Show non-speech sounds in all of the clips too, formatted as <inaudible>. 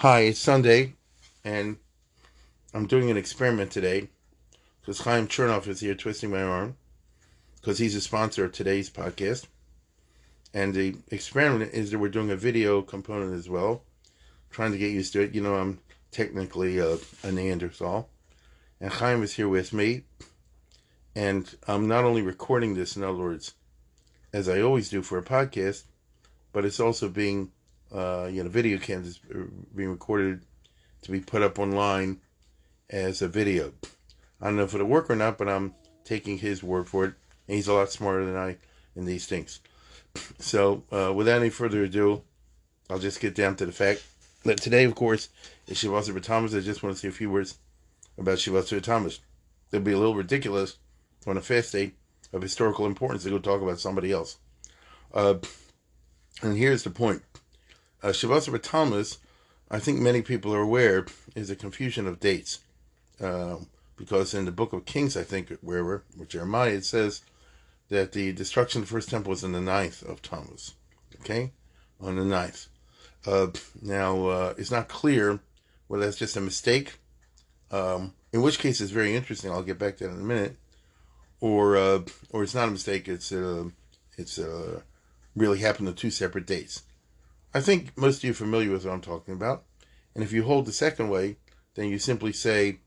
Hi, it's Sunday, and I'm doing an experiment today because Chaim Chernoff is here twisting my arm because he's a sponsor of today's podcast. And the experiment is that we're doing a video component as well, trying to get used to it. You know, I'm technically a, a Neanderthal, and Chaim is here with me. And I'm not only recording this, in other words, as I always do for a podcast, but it's also being, uh, you know, video cams being recorded to be put up online as a video. I don't know if it'll work or not, but I'm taking his word for it. And he's a lot smarter than I in these things. <clears throat> So, uh, without any further ado, I'll just get down to the fact that today, of course, is Shavasar Tammuz. I just want to say a few words about Shavasar Tammuz. It'd be a little ridiculous on a fast day of historical importance to go talk about somebody else. Uh, and here's the point. Uh, Shavasar Tammuz, I think many people are aware, is a confusion of dates. Uh, because in the book of Kings, I think, wherever, with Jeremiah, it says that the destruction of the first temple was in the ninth of Tammuz. Okay? On the ninth. Uh, now, uh, it's not clear whether that's just a mistake, um, in which case it's very interesting. I'll get back to that in a minute. Or, uh, or it's not a mistake. It's, uh, it's uh, really happened on two separate dates. I think most of you are familiar with what I'm talking about. And if you hold the second way, then you simply say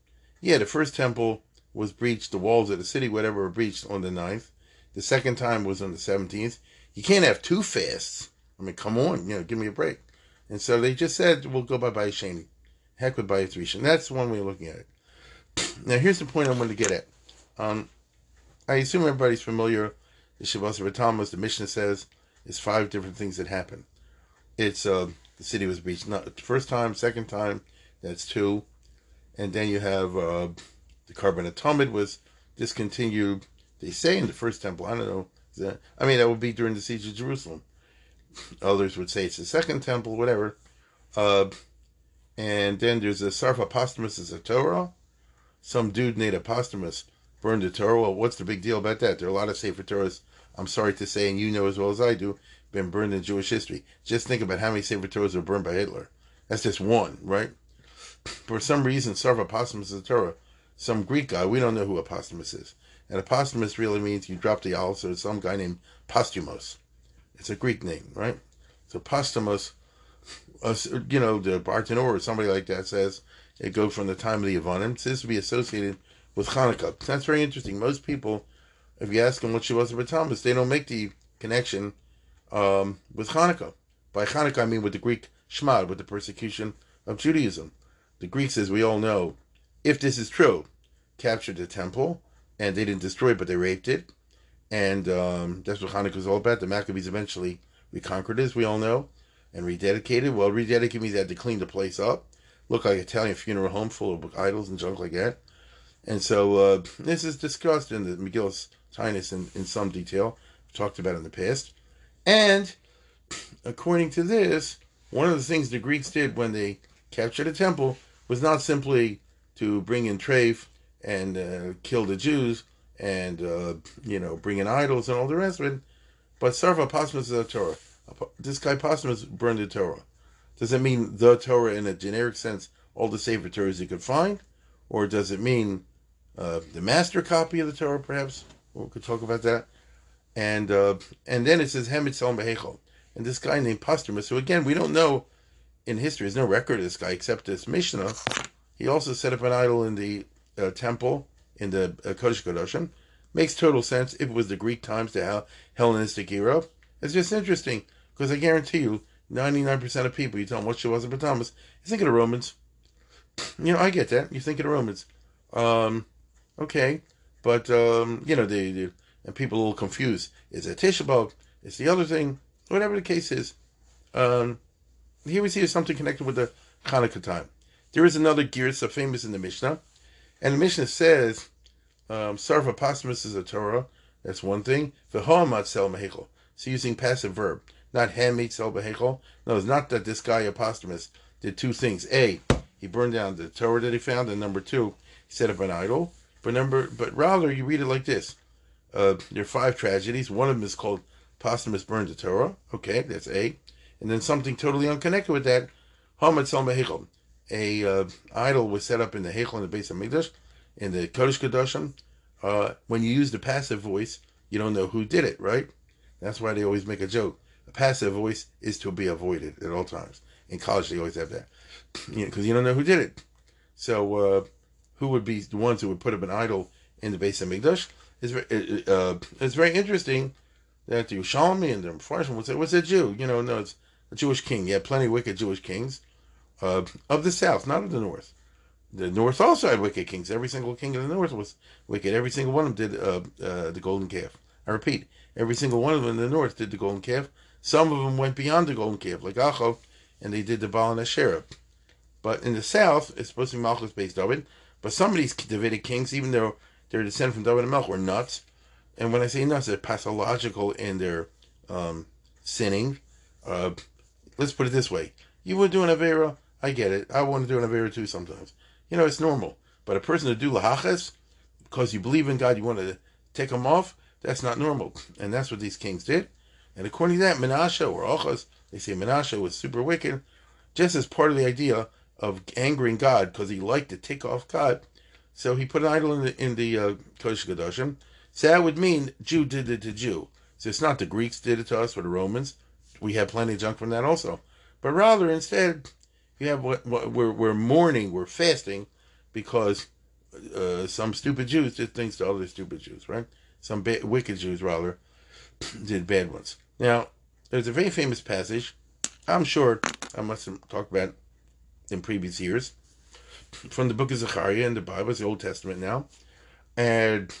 yeah, the first temple was breached, the walls of the city, whatever, were breached on the 9th. The second time was on the 17th. You can't have two fasts. I mean, come on, you know, give me a break. And so they just said, we'll go by Bayit Heck with Bayit Rishon. That's one way of looking at it. <clears throat> Now, here's the point I want to get at. Um, I assume everybody's familiar. The Shabbos Tammuz, the Mishnah says, is five different things that happen. It's uh, the city was breached. Not first time, second time, that's two and then you have uh, the korban hatamid was discontinued. They say in the first temple. I don't know. I mean, that would be during the siege of Jerusalem. <laughs> Others would say it's the second temple, whatever. Uh, and then there's a Sarfa Postumus as a Torah. Some dude named Apostomus burned the Torah. Well, what's the big deal about that? There are a lot of Sefer Torahs, I'm sorry to say, and you know as well as I do, been burned in Jewish history. Just think about how many Torahs were burned by Hitler. That's just one, right? for some reason, Sarva Apostomus is a Torah. Some Greek guy, we don't know who Apostomus is. And Apostomus really means you drop the Al, so it's some guy named Posthumos. It's a Greek name, right? So Posthumos, uh, you know, the Bartenura or somebody like that says it goes from the time of the Yavanim. It says to be associated with Hanukkah. That's very interesting. Most people, if you ask them what she was about Tammuz, they don't make the connection um, with Hanukkah. By Hanukkah, I mean with the Greek Shmad, with the persecution of Judaism. The Greeks, as we all know, if this is true, captured the temple and they didn't destroy it, but they raped it. And um, that's what Hanukkah is all about. The Maccabees eventually reconquered it, as we all know, and rededicated. Well, rededicated means they had to clean the place up. Look like an Italian funeral home full of idols and junk like that. And so uh, this is discussed in the Megillus Taanis in, in some detail. Talked about in the past. And <clears throat> according to this, one of the things the Greeks did when they captured a temple was not simply to bring in Trafe and uh, kill the Jews and uh, you know bring in idols and all the rest of it, but Sarva Posthumous is a Torah. This guy Posthumous burned the Torah. Does it mean the Torah in a generic sense, all the Sefer Torahs you could find, or does it mean uh, the master copy of the Torah? Perhaps we could talk about that. And uh, and then it says Hemit Salom and this guy named Posthumous. So again, we don't know in history. There's no record of this guy except this Mishnah. He also set up an idol in the uh, temple in the uh, Kodesh Kodashim. Makes total sense if it was the Greek times, the Hellenistic era. It's just interesting because I guarantee you, 99% of people, you tell them what Shavuos and Tammuz, you think of the Romans. You know, I get that. You think of the Romans. Um, okay. But, um, you know, they, they, and people are a little confused. Is it Tisha? Is the other thing? Whatever the case is. Um, here we see something connected with the Hanukkah time. There is another girsa famous in the Mishnah, and the Mishnah says, um, "Sarva posthumous is a Torah." That's one thing. V'hoamat sel mehechel. So using passive verb, not handmade sel mehechel. No, it's not that this guy Apostomus did two things. A, he burned down the Torah that he found, and number two, he set up an idol. But number, but rather you read it like this: uh, there are five tragedies. One of them is called posthumous burned the Torah. Okay, that's A. And then something totally unconnected with that, Hamad Sal Mehechel. A uh, idol was set up in the Hechel in the base of Mikdash, in the Kodesh Kodashim. Uh, when you use the passive voice, you don't know who did it, right? That's why they always make a joke. A passive voice is to be avoided at all times. In college, they always have that, because you, know, you don't know who did it. So, uh, who would be the ones who would put up an idol in the base of Mikdash? It's very, uh, it's very interesting that the Yerushalmi and the Mepharshim would say, "What's a Jew?" You know, no, it's a Jewish king. You had plenty of wicked Jewish kings uh, of the south, not of the north. The north also had wicked kings. Every single king of the north was wicked. Every single one of them did uh, uh, the golden calf. I repeat, every single one of them in the north did the golden calf. Some of them went beyond the golden calf, like Achov, and they did the Baal and Asherah. But in the south, it's supposed to be Malchus based David. But some of these Davidic kings, even though they're descended from David and Melch, were nuts. And when I say nuts, they're pathological in their um, sinning. Uh, let's put it this way: you would do an avera, I get it. I want to do an avera too sometimes. You know, it's normal. But a person to do lahachas because you believe in God, you want to take them off. That's not normal, and that's what these kings did. And according to that, Menashe or Ochas, they say Menashe was super wicked, just as part of the idea of angering God because he liked to take off God. So he put an idol in the in the uh, Kodesh. So that would mean Jew did it to Jew. So it's not the Greeks did it to us or the Romans. We have plenty of junk from that also. But rather, instead, you have what, what we're, we're mourning, we're fasting because uh, some stupid Jews did things to other stupid Jews, right? Some ba- wicked Jews, rather, <clears throat> did bad ones. Now, there's a very famous passage, I'm sure I must have talked about in previous years, from the book of Zechariah in the Bible, it's the Old Testament now. And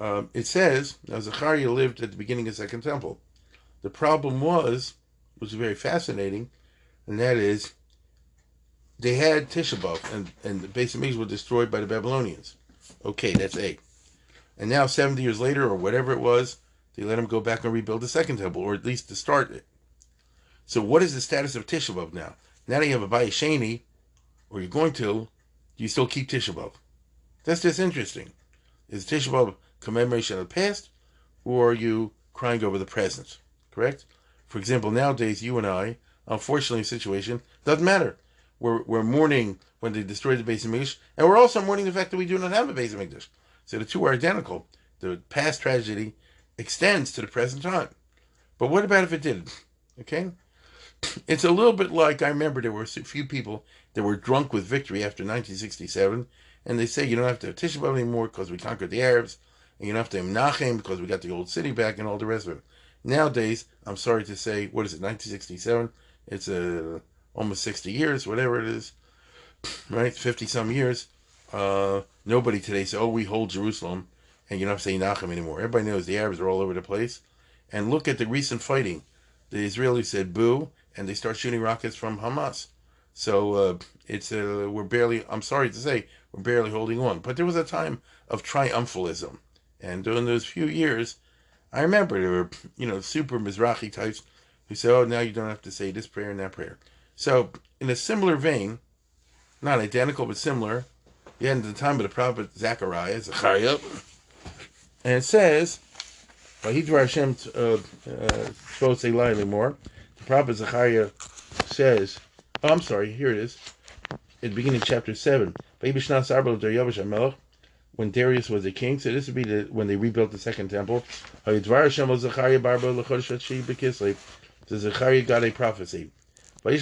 um, it says, now Zechariah lived at the beginning of the Second Temple. The problem was, which is very fascinating, and that is, they had Tisha and, and the base of Mikdash were destroyed by the Babylonians. Okay, that's A. And now, 70 years later, or whatever it was, they let them go back and rebuild the second temple, or at least to start it. So what is the status of Tisha now? Now that you have a Bayesheni, or you're going to, do you still keep Tisha B'Av? That's just interesting. Is Tisha B'Av commemoration of the past, or are you crying over the present? Correct? For example, nowadays, you and I, unfortunately, situation doesn't matter. We're, we're mourning when they destroyed the base of and we're also mourning the fact that we do not have a base of. So the two are identical. The past tragedy extends to the present time. But what about if it didn't? Okay? It's a little bit like I remember there were a few people that were drunk with victory after 1967, and they say you don't have to have Tisha B'Av anymore because we conquered the Arabs, and you don't have to have Menachem because we got the old city back and all the rest of it. Nowadays, I'm sorry to say, what is it, 1967? It's a almost 60 years, whatever it is, <clears throat> right? 50 some years. Uh, nobody today says, oh, we hold Jerusalem, and you don't have to say Nachem anymore. Everybody knows the Arabs are all over the place. And look at the recent fighting. The Israelis said boo, and they start shooting rockets from Hamas. So uh, it's uh, we're barely. I'm sorry to say we're barely holding on. But there was a time of triumphalism, and during those few years, I remember there were you know super Mizrahi types who said, "Oh, now you don't have to say this prayer and that prayer." So, in a similar vein, not identical but similar, you had the time of the prophet Zechariah, Zechariah, and it says, Vahidvar Hashem Shvot Selah more. The prophet Zechariah says, oh, I'm sorry, here it is, the beginning chapter 7. When Darius was a king, so this would be the, when they rebuilt the second temple. Zechariah got a prophecy. A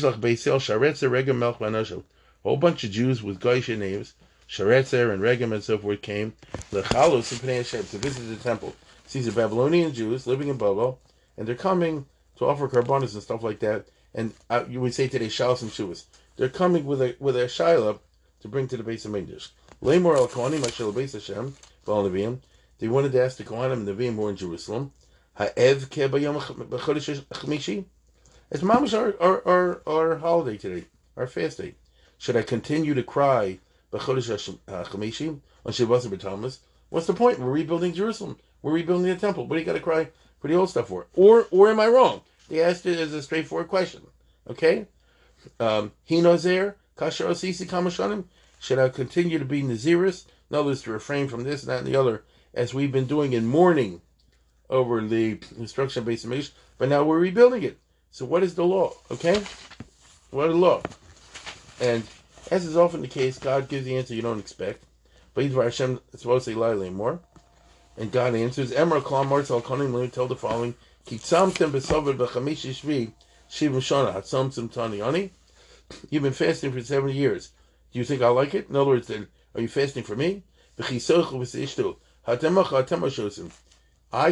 whole bunch of Jews with Goyish names, Sharetzer and Regem and so forth, came to visit the temple. These are Babylonian Jews living in Babel, and they're coming to offer karbonis and stuff like that. And uh, you would say today Shalos and Shuvas. They're coming with a with a shaila to bring to the base of Mikdash. Lemor al Kohanim Ashel Beis Hashem Neviim. They wanted to ask the Kohanim and Neviim who were in Jerusalem. Ha'ev ke b'chodesh chamishi It's mama's our, our, our, our holiday today, our fast day. Should I continue to cry b'chodesh hachamishi on Shabbos b'Tamas? What's the point? We're rebuilding Jerusalem. We're rebuilding the temple. What do you got to cry for the old stuff for? Or or am I wrong? They asked it as a straightforward question. Okay? Um, he knows there, kasher osisi. Should I continue to be Naziris? In other to refrain from this, that, and the other, as we've been doing in mourning over the destruction of Beis Hamikdash, but now we're rebuilding it. So what is the law? Okay? What is the law? And as is often the case, God gives the answer you don't expect. But Yidvar Hashem is supposed to say lie more. And God answers, Emra Klam Martzal Konim Lim tell the following, Kitzamtem Besover Bechamish Shvi Shivim Shana Hatzamtem taniani. You've been fasting for seven years. Do you think I like it? In other words, then, are you fasting for me? I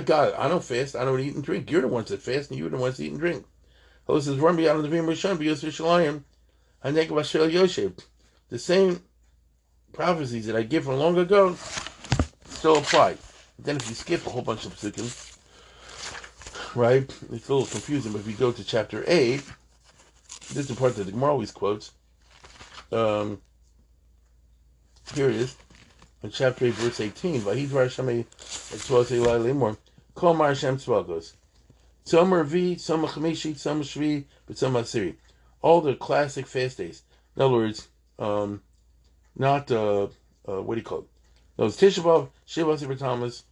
got it. I don't fast. I don't eat and drink. You're the ones that fast, and you're the ones that eat and drink. Is Rami out of the Vim Rishon, because Yerushalayim, Haneg Vashel Yoshev. The same prophecies that I give from long ago still apply. Then if you skip a whole bunch of psukim, right, it's a little confusing, but if you go to chapter 8, this is the part that the Gemara always quotes. Um, here it is. In chapter 8, verse 18, Vahidvar Hashem Tzvot Elai Limor, Kol Mar Hashem Tzvagos. Some are V, some are Chamishi, are Shvi, but some are Siri. All the classic fast days. In other words, um, not, uh, uh, what do you call it? Those Tisha B'Av, Shiva Sibir Thomas,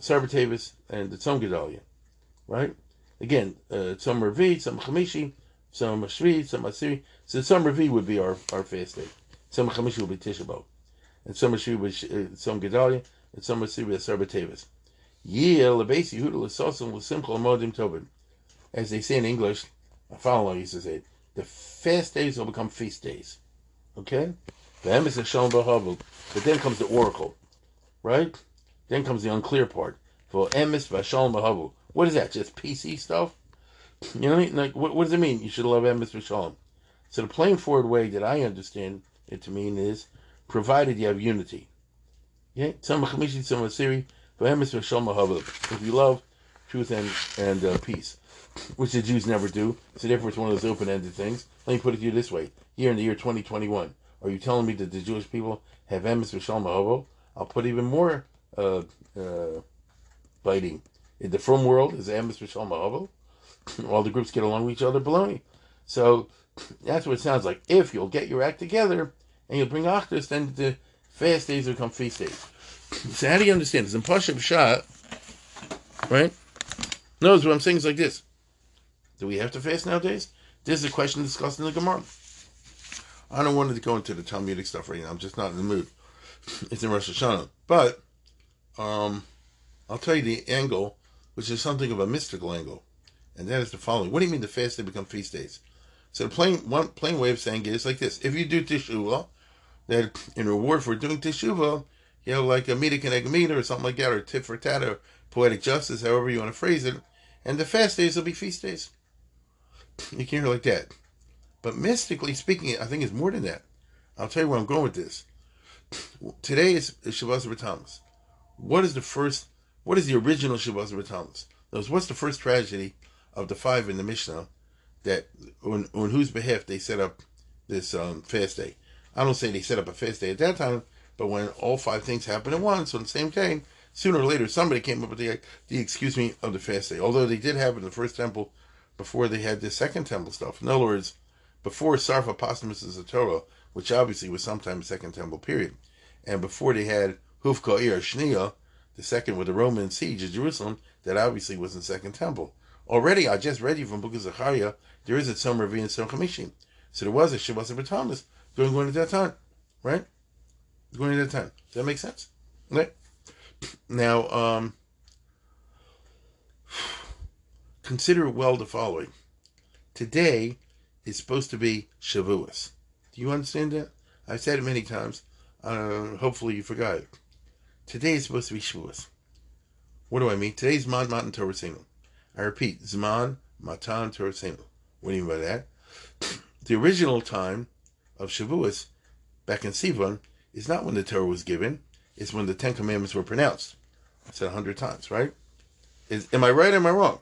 Sarbatevis, and the Tzom Gedalia. Right? Again, uh, some are V, some Chamishi, some Shvi, some are Siri. So some Revi would be our, our fast day. Some Chamishi would be Tisha B'Av. And some Shvi would uh, some Gedalia, and some Siri would be Sarbatevis. Yeh lebesi huda l'sosim l'simcha l'modim tovim. As they say in English, my father used to say, the fast days will become feast days. Okay? But then comes the oracle, right? Then comes the unclear part. For emes v'shalom. What is that? Just PC stuff? You know what I mean? Like, what, what does it mean? You should love emes Shalom. So the plain forward way that I understand it to mean is, provided you have unity. Yeah? Some chamishi, some asiri, if you love truth and, and uh, peace, which the Jews never do, so therefore it's one of those open ended things. Let me put it to you this way: here in the year 2021, are you telling me that the Jewish people have emes v'shalom ha'avo? I'll put even more uh, uh, biting. In the from world is emes v'shalom ha'avo. All the groups get along with each other, baloney. So <clears throat> that's what it sounds like. If you'll get your act together and you'll bring achdus, then the fast days will become feast days. <clears throat> So how do you understand this? In Pasha Shot, right? Notice what I'm saying is like this. Do we have to fast nowadays? This is a question discussed in the Gemara. I don't want to go into the Talmudic stuff right now. I'm just not in the mood. <clears throat> It's in Rosh Hashanah. But um, I'll tell you the angle, which is something of a mystical angle. And that is the following. What do you mean the fast day become feast days? So the plain one plain way of saying it is like this. If you do teshuvah, that in reward for doing teshuvah, you know, like a can egg meter or something like that, or tit for tat, or poetic justice, however you want to phrase it. And the fast days will be feast days. You can hear like that. But mystically speaking, I think it's more than that. I'll tell you where I'm going with this. Today is, is Shabbos B'Tamas. What is the first, what is the original Shabbos B'Tamas? What's the first tragedy of the five in the Mishnah that, on, on whose behalf they set up this um, fast day? I don't say they set up a fast day at that time, but when all five things happen at once on the same day, sooner or later somebody came up with the, the excuse me of the fast day. Although they did have it in the first temple before they had the second temple stuff. In other words, before Sarfa Posthumous is a Torah, which obviously was sometime second temple period, and before they had Hufka Ir Shnia, the second with the Roman siege of Jerusalem, that obviously was in second temple. Already, I just read you from Book of Zechariah, there is a Tzom Revi and Tzom Chamishim. So there was a Shabbos of Tammuz during going at that time, right? Going at that time. Does that make sense? Right? Now, um, consider well the following. Today is supposed to be Shavuos. Do you understand that? I've said it many times. Uh, hopefully you forgot it. Today is supposed to be Shavuos. What do I mean? Today's Man Matan Torah I repeat, Zman Matan Torah What do you mean by that? <clears throat> The original time of Shavuos, back in Sivan, is not when the Torah was given, it's when the Ten Commandments were pronounced. I said a hundred times, right? Is, am I right or am I wrong?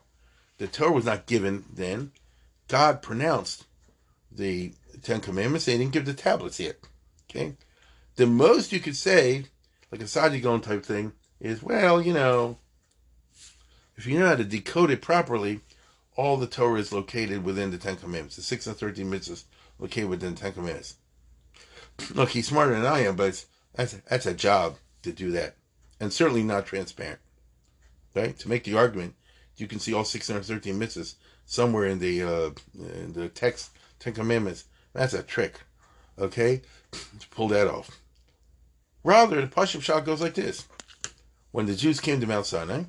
The Torah was not given then. God pronounced the Ten Commandments, they didn't give the tablets yet. Okay? The most you could say, like a Saadia Gaon type thing, is, well, you know, if you know how to decode it properly, all the Torah is located within the Ten Commandments. The 6 and 13 mitzvahs located within the Ten Commandments. <clears throat> Look, he's smarter than I am, but that's, that's a job to do that. And certainly not transparent. Right? To make the argument, you can see all 613 mitzvahs somewhere in the uh, in the text, Ten Commandments. That's a trick. Okay? Let's <clears throat> pull that off. Rather, the Pashup shot goes like this. When the Jews came to Mount Sinai,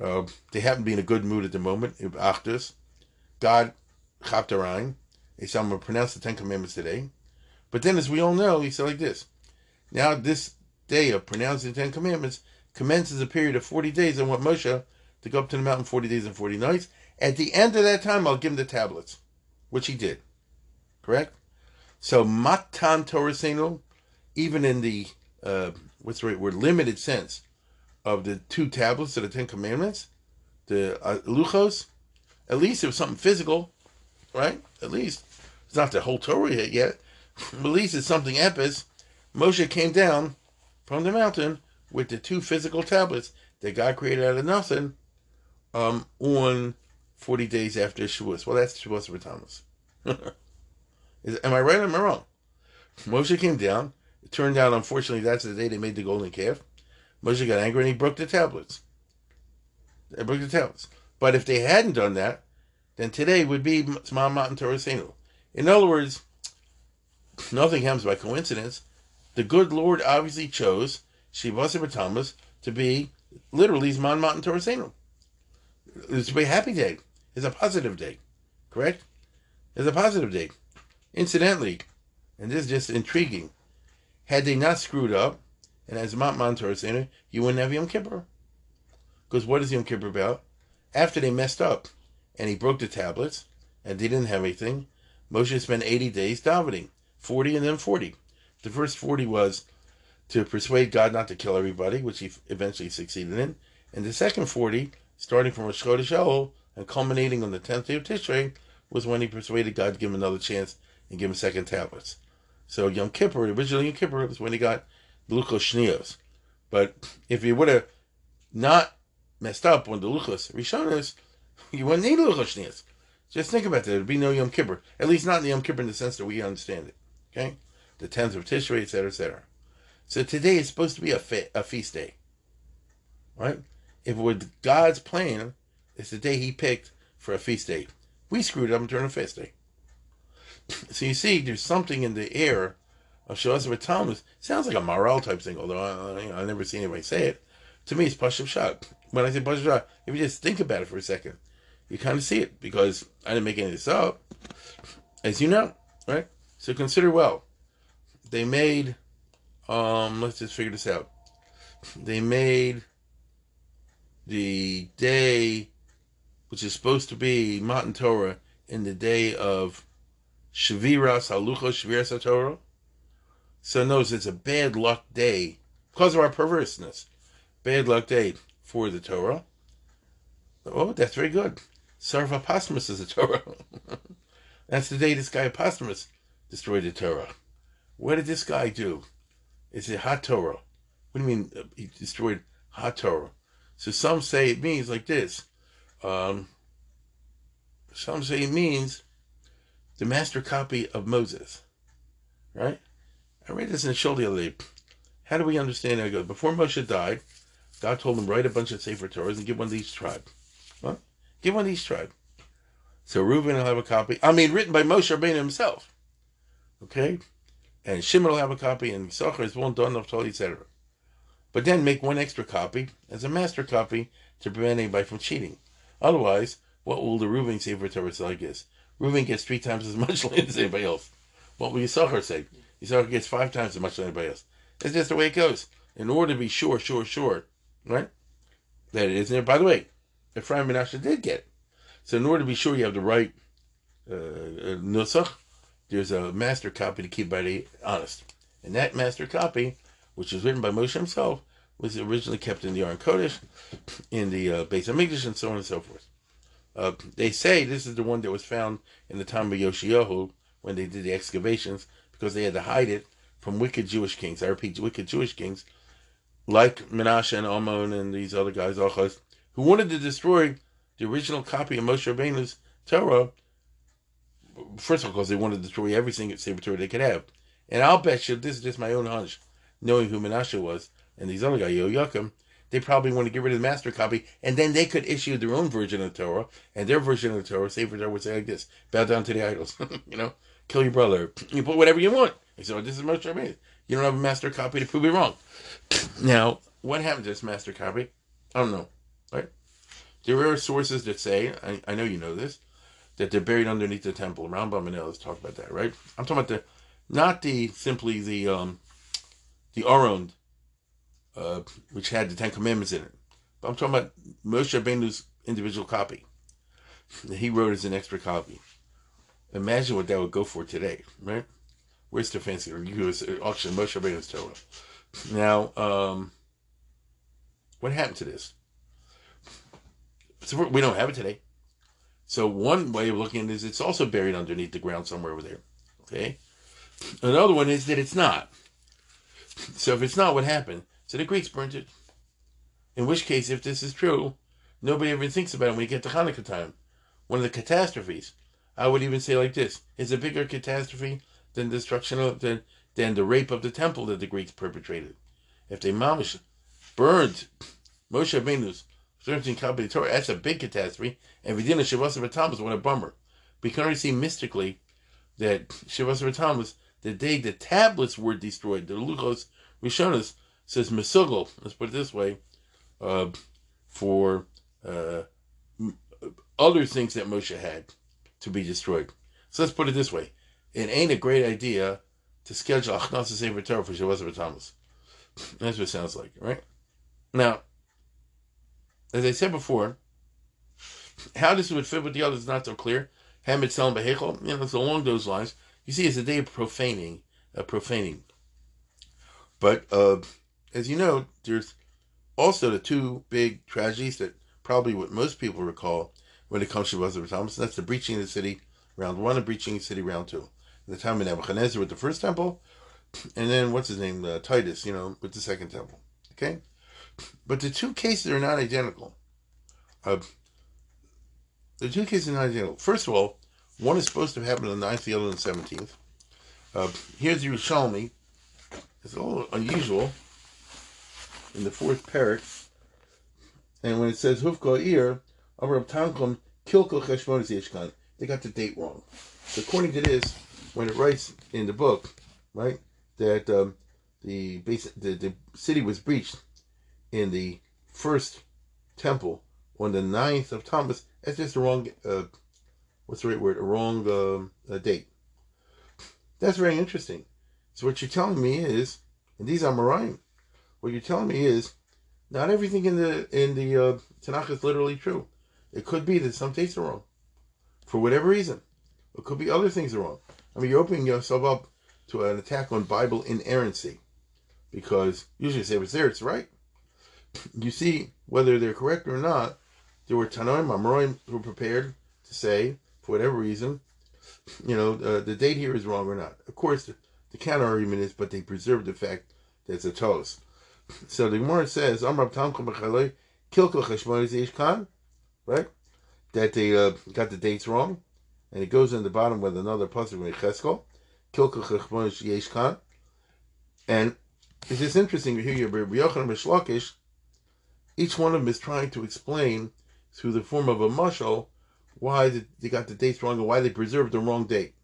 uh, they happened to be in a good mood at the moment. Achdus, God, Chaptarain, they said, I'm going to pronounce the Ten Commandments today. But then, as we all know, he said like this. Now, this day of pronouncing the Ten Commandments commences a period of 40 days. I want Moshe to go up to the mountain 40 days and 40 nights. At the end of that time, I'll give him the tablets, which he did. Correct? So, Matan Torah Senu, even in the, uh, what's the right word, limited sense of the two tablets of the Ten Commandments, the uh, Luchos, at least it was something physical, right? At least. It's not the whole Torah yet. <laughs> at least it's something epis. Moshe came down from the mountain with the two physical tablets that God created out of nothing um, on 40 days after Shavuos. Well, that's Shavuos for Tammuz. <laughs> am I right or am I wrong? Moshe came down. It turned out, unfortunately, that's the day they made the golden calf. Moshe got angry and he broke the tablets. They broke the tablets. But if they hadn't done that, then today would be Zman Matan Torah. In other words, nothing happens by coincidence. The good Lord obviously chose Shivasa Batamas to be literally Zman Matan Torah. It's a happy day. It's a positive day. Correct? It's a positive day. Incidentally, and this is just intriguing, had they not screwed up, and as Mount Montor is saying, you wouldn't have Yom Kippur. Because what is Yom Kippur about? After they messed up and he broke the tablets and they didn't have anything, Moshe spent 80 days davening, 40 and then 40. The first 40 was to persuade God not to kill everybody, which he eventually succeeded in. And the second 40, starting from Rosh Chodesh Elul and culminating on the 10th day of Tishrei, was when he persuaded God to give him another chance and give him second tablets. So Yom Kippur, originally Yom Kippur, was when he got the Luchos Shnios. But if he would have not messed up on the Luchos Rishonos, you wouldn't need Luchos Shnios. Just think about that. There'd be no Yom Kippur. At least not in the Yom Kippur in the sense that we understand it. Okay? The 10th of Tishrei, etc., etc. So today is supposed to be a, fe- a feast day. Right? If it were God's plan, it's the day He picked for a feast day. We screwed up and turned a feast day. So you see, there's something in the air of Shavas Talmud. Sounds like a moral type thing, although I, I, never seen anybody say it. To me, it's Pashup Shot. When I say Pashup Shot, if you just think about it for a second, you kind of see it because I didn't make any of this up, as you know, right? So consider well. They made, um, let's just figure this out. They made the day, which is supposed to be Matan Torah, in the day of Shaviras Halucha Shaviras Torah. So notice it's a bad luck day because of our perverseness. Bad luck day for the Torah. Oh, that's very good. Sarva Apostmus is a Torah. <laughs> that's the day this guy Apostmus destroyed the Torah. What did this guy do? It's a hot Torah. What do you mean uh, he destroyed hot Torah? So some say it means like this. Um, some say it means the master copy of Moses. Right? I read this in show the other day. How do we understand it? Goes before Moshe died, God told him write a bunch of Sefer Torahs and give one to each tribe. What? Give one to each tribe. So Reuben will have a copy. I mean, written by Moshe Rabbeinu himself. Okay, and Shimon will have a copy, and Yisachar is one done of Torah, etc. But then make one extra copy as a master copy to prevent anybody from cheating. Otherwise, what will the Reuben Sefer Torah like this? Reuben gets three times as much <laughs> land as anybody else. What will Yisachar say? Yisachar gets five times as much as anybody else. That's just the way it goes. In order to be sure, sure, sure, right? That it isn't there. By the way, Ephraim Menashe did get it. So in order to be sure you have the right uh, uh, nusach, there's a master copy to keep everybody honest. And that master copy, which was written by Moshe himself, was originally kept in the Aron Kodesh, in the uh, Beis Hamikdash, and so on and so forth. Uh, they say this is the one that was found in the time of Yoshiyahu when they did the excavations because they had to hide it from wicked Jewish kings. I repeat, wicked Jewish kings like Menashe and Amon and these other guys, Achaz, who wanted to destroy the original copy of Moshe Rabbeinu's Torah. First of all, because they wanted to destroy every single Sefer Torah they could have. And I'll bet you, this is just my own hunch, knowing who Menashe was and these other guys, Yehoiakim, they probably want to get rid of the master copy, and then they could issue their own version of the Torah, and their version of the Torah, Sefer Torah, would say like this: bow down to the idols, <laughs> you know, kill your brother, <clears throat> you put whatever you want. So this is Moshe Rabbeinu. You don't have a master copy to prove me wrong. <clears throat> Now, what happened to this master copy? I don't know. Right? There are sources that say, I, I know you know this, that they're buried underneath the temple. Rambam and others talk about that, right? I'm talking about the, not the simply the um, the Aron, uh, which had the Ten Commandments in it. But I'm talking about Moshe Rabbeinu's individual copy. He wrote as an extra copy. Imagine what that would go for today, right? Where's the fancy? You was auction Moshe Rabbeinu's Torah. Now, um, what happened to this? So we don't have it today. So one way of looking at it is it's also buried underneath the ground somewhere over there. Okay. Another one is that it's not. So if it's not, what happened? So the Greeks burnt it. In which case, if this is true, nobody ever thinks about it when we get to Hanukkah time. One of the catastrophes. I would even say like this: is a bigger catastrophe than destruction of than than the rape of the temple that the Greeks perpetrated. If they mamish burned Moshe Rabbeinu's 13 copy Torah, that's a big catastrophe. And Vidina Shavasa Tammuz, what a bummer. We can already see mystically that Shavasa Tammuz, the day the tablets were destroyed, the Luchos Rishonas says Mesugel, let's put it this way, uh, for uh, other things that Moshe had to be destroyed. So let's put it this way. It ain't a great idea to schedule Achnasa Sefer Torah for Shavuos Tammuz. <sniffs> That's what it sounds like, right? Now, as I said before, how this would fit with the others is not so clear. Hamid Selim Behechel, you know, it's along those lines. You see, it's a day of profaning, uh, profaning. But uh, as you know, there's also the two big tragedies that probably what most people recall when it comes to Shavuos Tammuz. That's the breaching of the city, round one, and breaching of the city, round two the time of Nebuchadnezzar with the first temple, and then what's his name, uh, Titus, you know, with the second temple. Okay, but the two cases are not identical. Uh, the two cases are not identical. First of all, one is supposed to happen on the 9th, the other on the 17th. Uh, here's the Yerushalmi. It's a little unusual in the fourth parak. And when it says Hufko Ir, Amr Tankum Kilko Cheshmonis Yishkan, they got the date wrong. So according to this, when it writes in the book, right, that um, the, basic, the the city was breached in the first temple on the 9th of Tammuz, that's just the wrong, uh, what's the right word, a wrong um, uh, date. That's very interesting. So what you're telling me is, and these are Marine, what you're telling me is, not everything in the in the uh, Tanakh is literally true. It could be that some dates are wrong, for whatever reason. It could be other things are wrong. I mean, you're opening yourself up to an attack on Bible inerrancy because usually say it's there, it's right. <clears throat> You see, whether they're correct or not, there were Tanoim, Amorim who were prepared to say, for whatever reason, <clears throat> you know, uh, the date here is wrong or not. Of course, the, the counter argument is, but they preserved the fact that it's a toast. So the Gemara says, Amrab Tamkum Kilkel Cheshmon right? That they uh, got the dates wrong and it goes in the bottom with another pasuk in Cheskel, Kilka Chechmonish Yeshkan, and it's just interesting to hear your Rabbi Yochanan Mishlakish. Each one of them is trying to explain through the form of a mushal why they got the dates wrong and why they preserved the wrong date.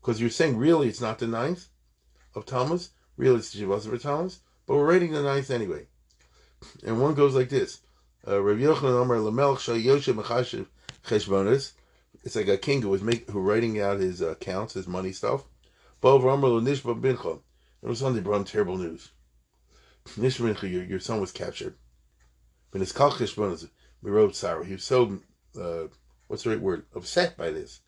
Because you're saying really it's not the ninth of Tammuz, really it's the Shavas of Tammuz, but we're writing the ninth anyway. And one goes like this: uh, Rabbi Yochanan Omer Lamelch Shal Yoshe Mechashiv Cheshbonis it's like a king who was make who writing out his uh, accounts, his money stuff. It was Sunday brought him terrible news. Nishba your, your son was captured. But his kalkish we wrote sorrow. He was so uh, what's the right word? Upset by this.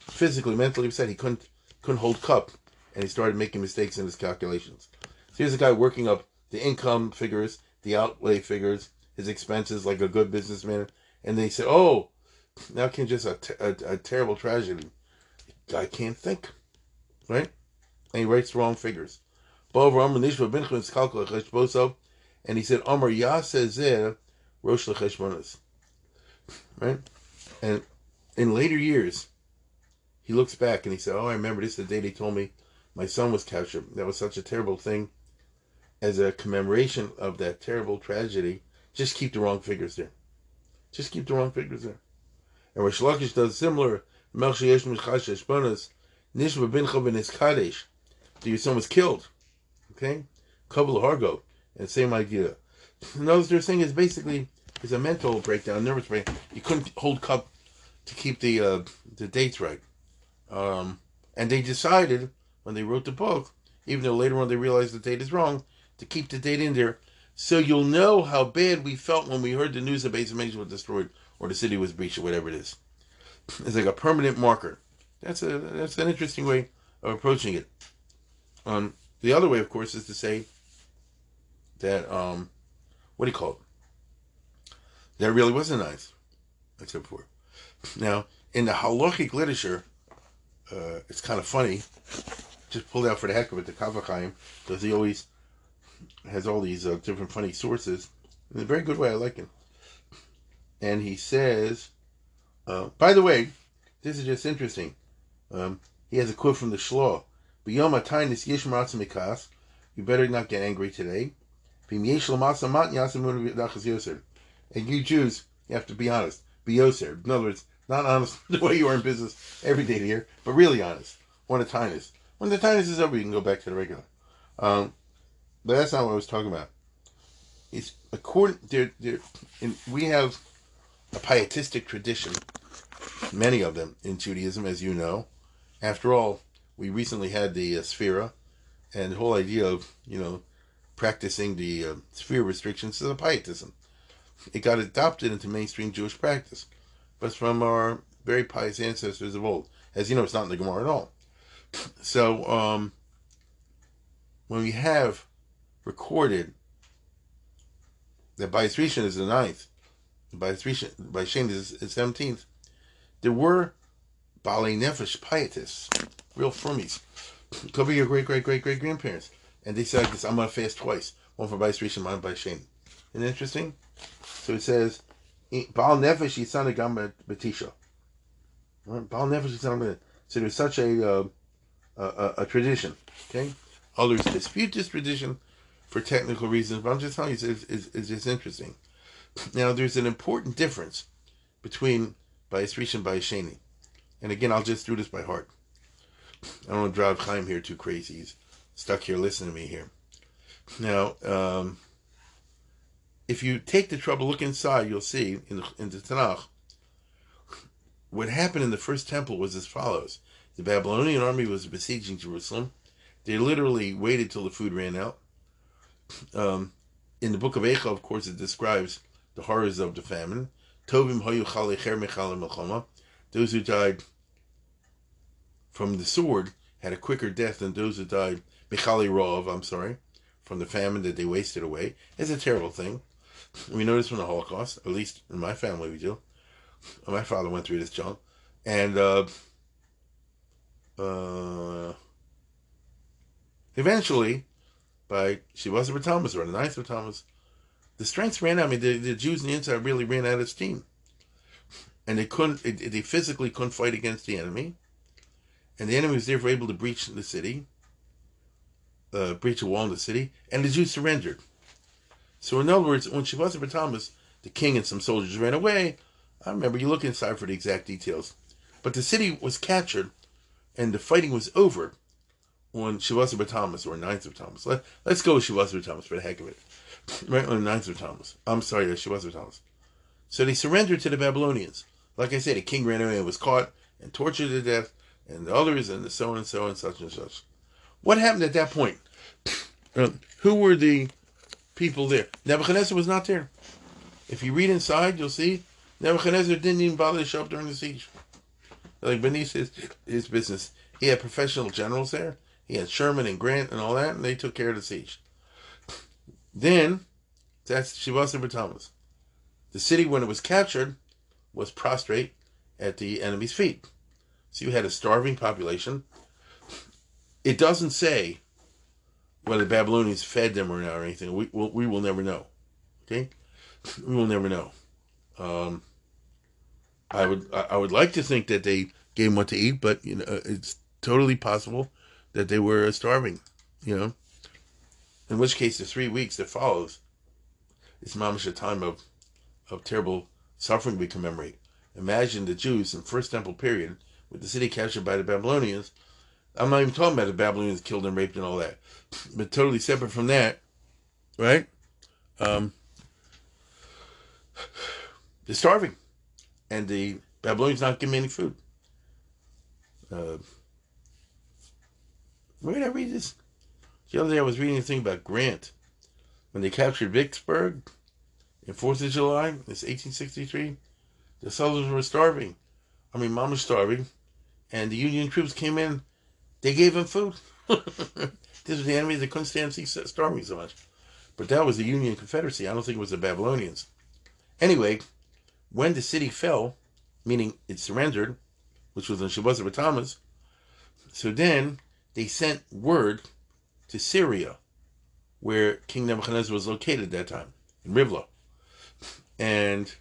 Physically, mentally upset. He couldn't couldn't hold cup and he started making mistakes in his calculations. So here's a guy working up the income figures, the outlay figures, his expenses like a good businessman, and they said, Oh, Now came just a, te- a, a terrible tragedy. Guy can't think, right? And he writes the wrong figures. And he said, Omar Yasezer Rosh Lecheshmonas. Right? And in later years, he looks back and he said, Oh, I remember this the day they told me my son was captured. That was such a terrible thing. As a commemoration of that terrible tragedy, just keep the wrong figures there. Just keep the wrong figures there. And Rosh Lakish does similar. Nishma bin ben Kadesh. Your son was killed. Okay? Kabul Hargo. And same idea. Notice they're saying is basically it's a mental breakdown, nervous breakdown. You couldn't hold cup to keep the uh, the dates right. Um, and they decided when they wrote the book, even though later on they realized the date is wrong, to keep the date in there so you'll know how bad we felt when we heard the news that Beis Hamikdash was destroyed or the city was breached or whatever it is. It's like a permanent marker. That's a that's an interesting way of approaching it. Um, the other way, of course, is to say that um, what do you call it? That really wasn't nice, except for now in the halachic literature. Uh, it's kind of funny. Just pulled out for the heck of it, the Kaf HaChaim, because he always has all these uh, different funny sources in a very good way. I like him. And he says, uh, by the way, this is just interesting. Um, he has a quote from the mikas. You better not get angry today. And you Jews, you have to be honest. Be yoser. In other words, not honest <laughs> the way you are in business every day here, but really honest. When the tinus. When the tinus is over, you can go back to the regular. Um, but that's not what I was talking about. It's according there, there, in, we have a pietistic tradition, many of them in Judaism, as you know. After all, we recently had the uh, Sphira, and the whole idea of you know practicing the uh, Sphira restrictions is a pietism. It got adopted into mainstream Jewish practice, but from our very pious ancestors of old. As you know, it's not in the Gemara at all. So um, when we have recorded that by Rishon is the ninth, by Rishon, by Shane is the seventeenth, there were Bali Nefesh pietists, real frumies. Could be your great great great great grandparents. And they said this, I'm gonna fast twice. One for Bais Rishon, one by Shane. Isn't interesting? So it says Baal Nefesh Yisanagam Batisha. Baal Nefesh Yisanagam So there's such a, uh, a, a tradition. Okay? Others dispute this tradition for technical reasons, but I'm just telling you, it's, it's, it's just interesting. <clears throat> Now, there's an important difference between Bayis and Bayis. And again, I'll just do this by heart. <clears throat> I don't want to drive Chaim here too crazy. He's stuck here listening to me here. Now, um, if you take the trouble, look inside, you'll see in the, in the Tanakh, what happened in the first temple was as follows. The Babylonian army was besieging Jerusalem. They literally waited till the food ran out. Um, in the book of Eicha, of course, it describes the horrors of the famine. Tovim hayu Those who died from the sword had a quicker death than those who died Rov, I'm sorry, from the famine that they wasted away. It's a terrible thing. We know this from the Holocaust, at least in my family we do. My father went through this junk. And uh, uh, eventually, by Shivasa Tammuz or the ninth of Tammuz, the strength ran out. I mean, the, the Jews in the inside really ran out of steam, and they couldn't. It, they physically couldn't fight against the enemy, and the enemy was therefore able to breach the city, uh, breach a wall in the city, and the Jews surrendered. So, in other words, when Shivasa Tammuz, the king and some soldiers ran away, I remember you look inside for the exact details, but the city was captured, and the fighting was over on Shavasar Tammuz or Ninth of Tammuz. Let, let's go with Shavasar Tammuz for the heck of it. <clears throat> Right on Ninth of Tammuz. I'm sorry, that's Shavasar Tammuz. So they surrendered to the Babylonians. Like I said, a king ran away and was caught and tortured to death, and the others, and the so and so and such and such. What happened at that point? <clears throat> Uh, who were the people there? Nebuchadnezzar was not there. If you read inside, you'll see Nebuchadnezzar didn't even bother to show up during the siege. Like beneath his, his business. He had professional generals there. He had Sherman and Grant and all that, and they took care of the siege. Then, that's Shivasa Tammuz. The city, when it was captured, was prostrate, at the enemy's feet. So you had a starving population. It doesn't say whether the Babylonians fed them or not or anything. We will, we will never know. Okay? We will never know. Um, I would I would like to think that they gave them what to eat, but you know it's totally possible that they were starving. You know, in which case the three weeks that follows is mamish a time of of terrible suffering we commemorate. Imagine the Jews in First Temple period with the city captured by the Babylonians. I'm not even talking about the Babylonians killed and raped and all that, but totally separate from that, right? Um, they're starving, and the Babylonians not giving any food. Uh, where did I read this? The other day I was reading a thing about Grant when they captured Vicksburg in Fourth of July. This 1863. The Southerners were starving. I mean, mom was starving, and the Union troops came in. They gave them food. <laughs> this was the enemy. They couldn't stand starving so much. But that was the Union Confederacy. I don't think it was the Babylonians. Anyway, when the city fell, meaning it surrendered, which was in Shabbos Tammuz, so then they sent word to Syria, where King Nebuchadnezzar was located at that time, in Rivla. And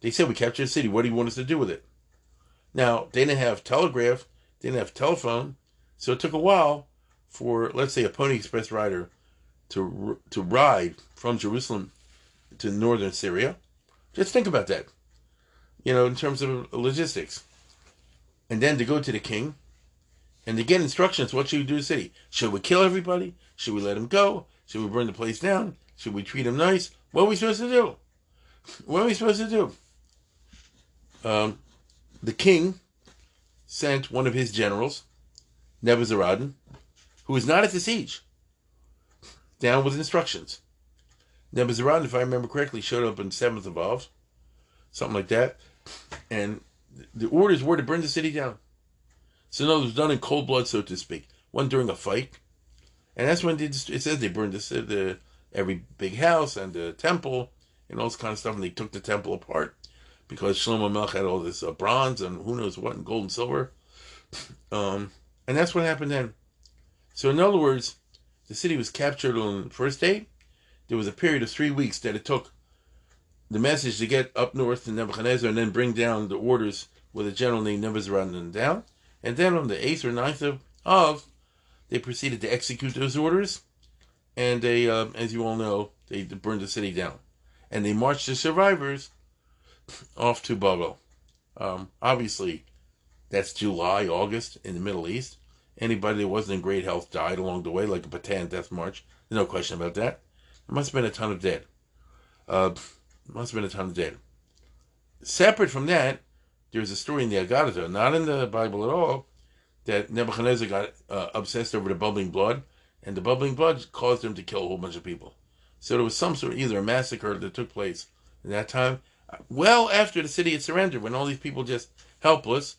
they said, We captured the city. What do you want us to do with it? Now, they didn't have telegraph, they didn't have telephone, so it took a while for, let's say, a Pony Express rider to, to ride from Jerusalem to northern Syria. Just think about that, you know, in terms of logistics. And then to go to the king and to get instructions, what should we do to the city? Should we kill everybody? Should we let them go? Should we burn the place down? Should we treat them nice? What are we supposed to do? What are we supposed to do? Um, the king sent one of his generals, Nebuzaradan, who was not at the siege, down with instructions. Nebuzaradan, if I remember correctly, showed up in 7th of Av, something like that, and the orders were to burn the city down. So no, it was done in cold blood, so to speak. One during a fight, and that's when they it says they burned the, the every big house and the temple and all this kind of stuff, and they took the temple apart because Shlomo Melech had all this uh, bronze and who knows what and gold and silver, <laughs> um, and that's what happened then. So in other words, the city was captured on the first day. There was a period of three weeks that it took the message to get up north to Nebuchadnezzar and then bring down the orders with a general named Nebuzaradan down. And then on the 8th or 9th of, of they proceeded to execute those orders. And they, uh, as you all know, they burned the city down. And they marched the survivors off to Babel. Um, obviously, that's July, August in the Middle East. Anybody that wasn't in great health died along the way, like a Bataan death march. There's no question about that. There must have been a ton of dead. Uh, must have been a ton of dead. Separate from that, there's a story in the Agadah, not in the Bible at all, that Nebuchadnezzar got uh, obsessed over the bubbling blood, and the bubbling blood caused him to kill a whole bunch of people. So there was some sort of either a massacre that took place in that time, well after the city had surrendered, when all these people just helpless,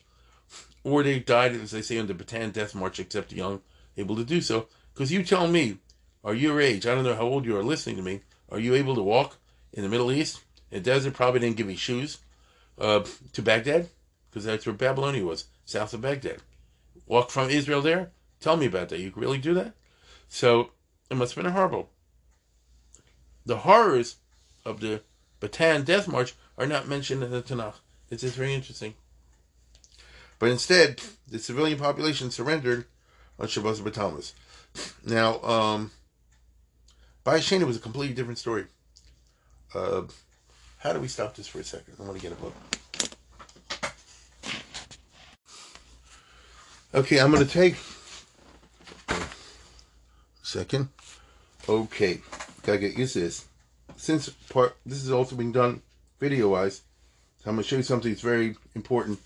or they died, as they say, on the Bataan Death March, except the young, able to do so. Because you tell me, are your age, I don't know how old you are listening to me, are you able to walk in the Middle East? The desert, probably didn't give you shoes uh, to Baghdad, because that's where Babylonia was, south of Baghdad. Walk from Israel there? Tell me about that. You really do that? So it must have been horrible. The horrors of the Bataan Death March are not mentioned in the Tanakh. It's just very interesting. But instead, the civilian population surrendered on Shabbos B'Tammuz. Now, um, Bayis Sheni was a completely different story. Uh, how do we stop this for a second? I want to get a book. Okay, I'm going to take a second. Okay, gotta get used to this. Since part this is also being done video wise, I'm going to show you something that's very important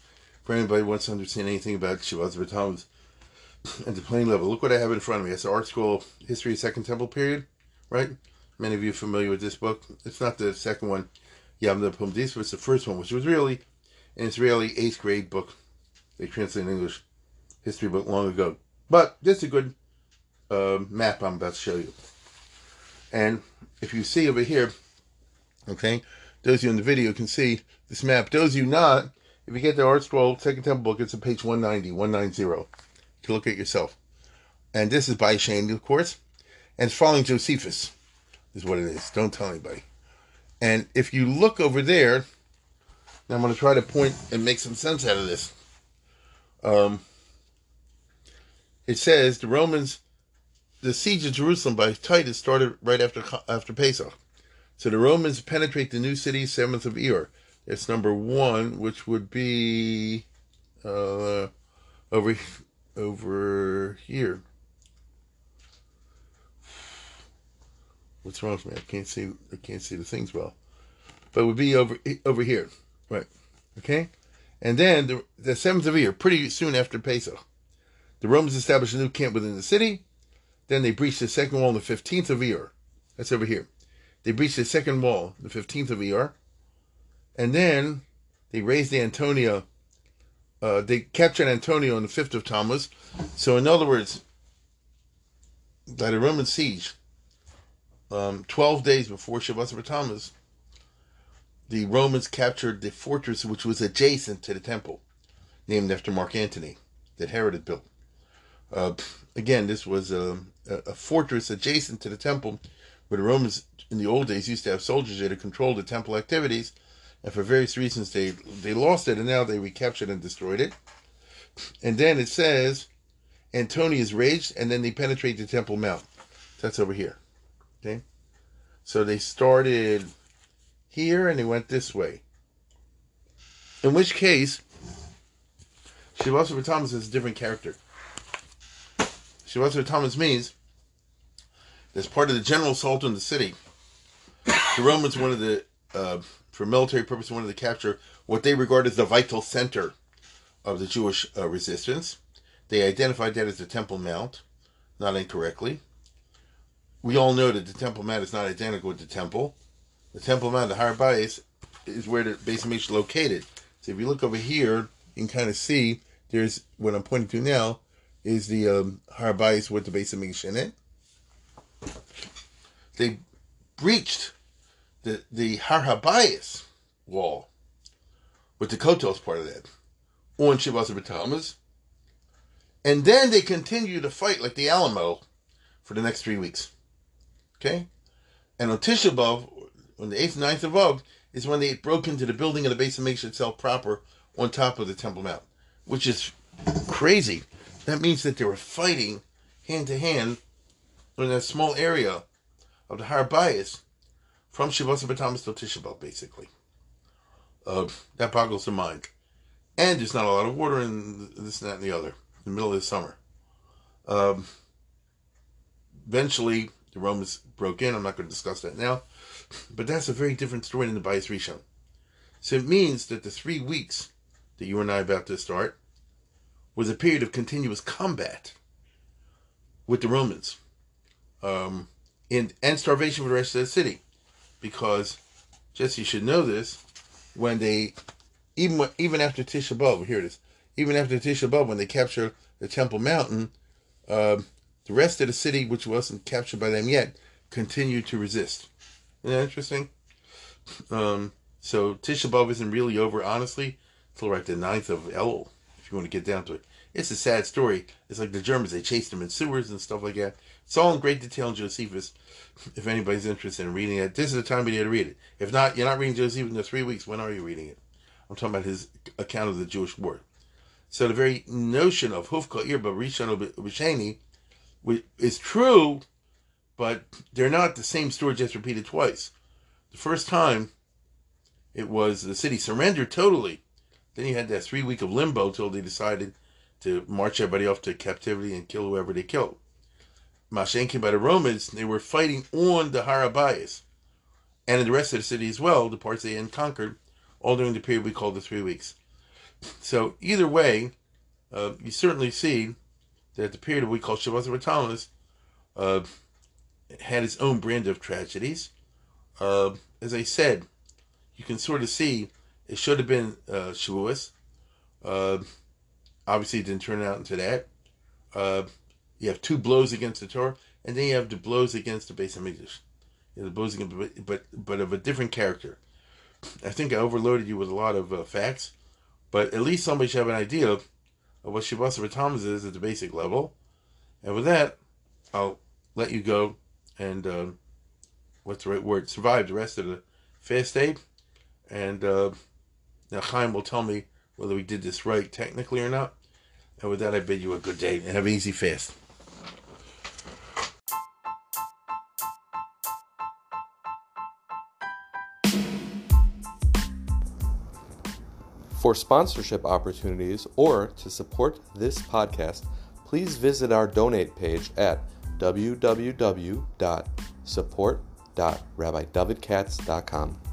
for anybody who wants to understand anything about Shabbat B'Tammuz at the plain level. Look what I have in front of me. It's the school History of Second Temple Period, right? Many of you familiar with this book. It's not the second one, Yavna Pumdis, but it's the first one, which was really an Israeli eighth grade book. They translate in English history book long ago. But this is a good uh, map I'm about to show you. And if you see over here, okay, those of you in the video can see this map. Those of you not, If you get the ArtScroll Second Temple book, it's on page 190, 190. To look at yourself. And this is by Shane, of course. And it's following Josephus, is what it is. Don't tell anybody. And if you look over there, I'm going to try to point and make some sense out of this. Um, it says the Romans, the siege of Jerusalem by Titus started right after after Pesach. So the Romans penetrate the new city, seventh of Iyar. It's number one, which would be uh, over over here. What's wrong with me? I can't see. I can't see the things well. But it would be over over here, right? Okay, and then the, the seventh of Iyar, pretty soon after Pesach, the Romans established a new camp within the city. Then they breached the second wall on the fifteenth of Iyar. That's over here. They breached the second wall, the fifteenth of Iyar, and then they raised the Antonia. Uh, they captured Antonia on the fifth of Tammuz. So, in other words, by the Roman siege, um, 12 days before Shavuot Tammuz, the Romans captured the fortress which was adjacent to the temple, named after Mark Antony, that Herod had built. Uh, again, this was a, a, fortress adjacent to the temple, where the Romans in the old days used to have soldiers there to control the temple activities, and for various reasons they they lost it, and now they recaptured and destroyed it. And then it says, Antonius raged, and then they penetrate the Temple Mount. That's over here. Okay, so they started here and they went this way. In which case, Shivasa Tammuz is a different character. Shivasa Tammuz means as part of the general assault on the city, the Romans wanted to, uh, for military purposes, wanted to capture what they regard as the vital center of the Jewish uh, resistance. They identified that as the Temple Mount, not incorrectly. We all know that the Temple Mount is not identical with the Temple. The Temple Mount, the Har Bayis, is where the base is located. So if you look over here, you can kind of see there's what I'm pointing to now is the um, Har Bayis with the base of in. They breached the the Har Habayis wall with the Kotos part of that on Shabbat B'Tammuz. And then they continue to fight like the Alamo for the next three weeks. Okay? And on Tisha B'Av, on the 8th and 9th of Av, is when they broke into the building of the Beis HaMikdash itself proper on top of the Temple Mount, which is crazy. That means that they were fighting hand to hand in that small area of the Har Bayis from to Tisha B'Av, basically. Uh, that boggles the mind. And there's not a lot of water in this, and that, and the other in the middle of the summer. Um, eventually, the Romans broke in. I'm not going to discuss that now. But that's a very different story than the Bayis Rishon. So it means that the three weeks that you and I are about to start was a period of continuous combat with the Romans. Um, and, and starvation for the rest of the city. Because, Jesse, should know this, when they, even even after Tisha B'Av, here it is, even after Tisha B'Av, when they capture the Temple Mountain, uh, the rest of the city, which wasn't captured by them yet, continued to resist. Isn't that interesting? Um, so Tisha B'Av isn't really over, honestly, until right the 9th of Elul, you want to get down to it. It's a sad story. It's like the Germans, they chased them in sewers and stuff like that. It's all in great detail in Josephus. If anybody's interested in reading it, this is the time of year to read it. If not, you're not reading Josephus in the three weeks. When are you reading it? I'm talking about his account of the Jewish war. So the very notion of Hufka Irba Rishon Bishani is true, but they're not the same story just repeated twice. The first time, it was the city surrendered totally. Then you had that three week of limbo till they decided to march everybody off to captivity and kill whoever they killed. Mashenkin by the Romans, they were fighting on the Har Habayis and in the rest of the city as well, the parts they had conquered, all during the period we call the three weeks. So either way, uh, you certainly see that the period we call Shabbat Ratamas uh, had its own brand of tragedies. Uh, as I said, you can sort of see it should have been uh, Shavuos. Uh, obviously, it didn't turn out into that. Uh, you have two blows against the Torah, and then you have the blows against the base of English. You know, the blows against, but but of a different character. I think I overloaded you with a lot of uh, facts, But at least somebody should have an idea of what Shabbos for Tammuz is at the basic level. And with that, I'll let you go and uh, what's the right word? Survive the rest of the fast day. And uh, now Chaim will tell me whether we did this right technically or not. And with that, I bid you a good day and have an easy fast. For sponsorship opportunities or to support this podcast, please visit our donate page at www.support.rabbidavidkatz.com.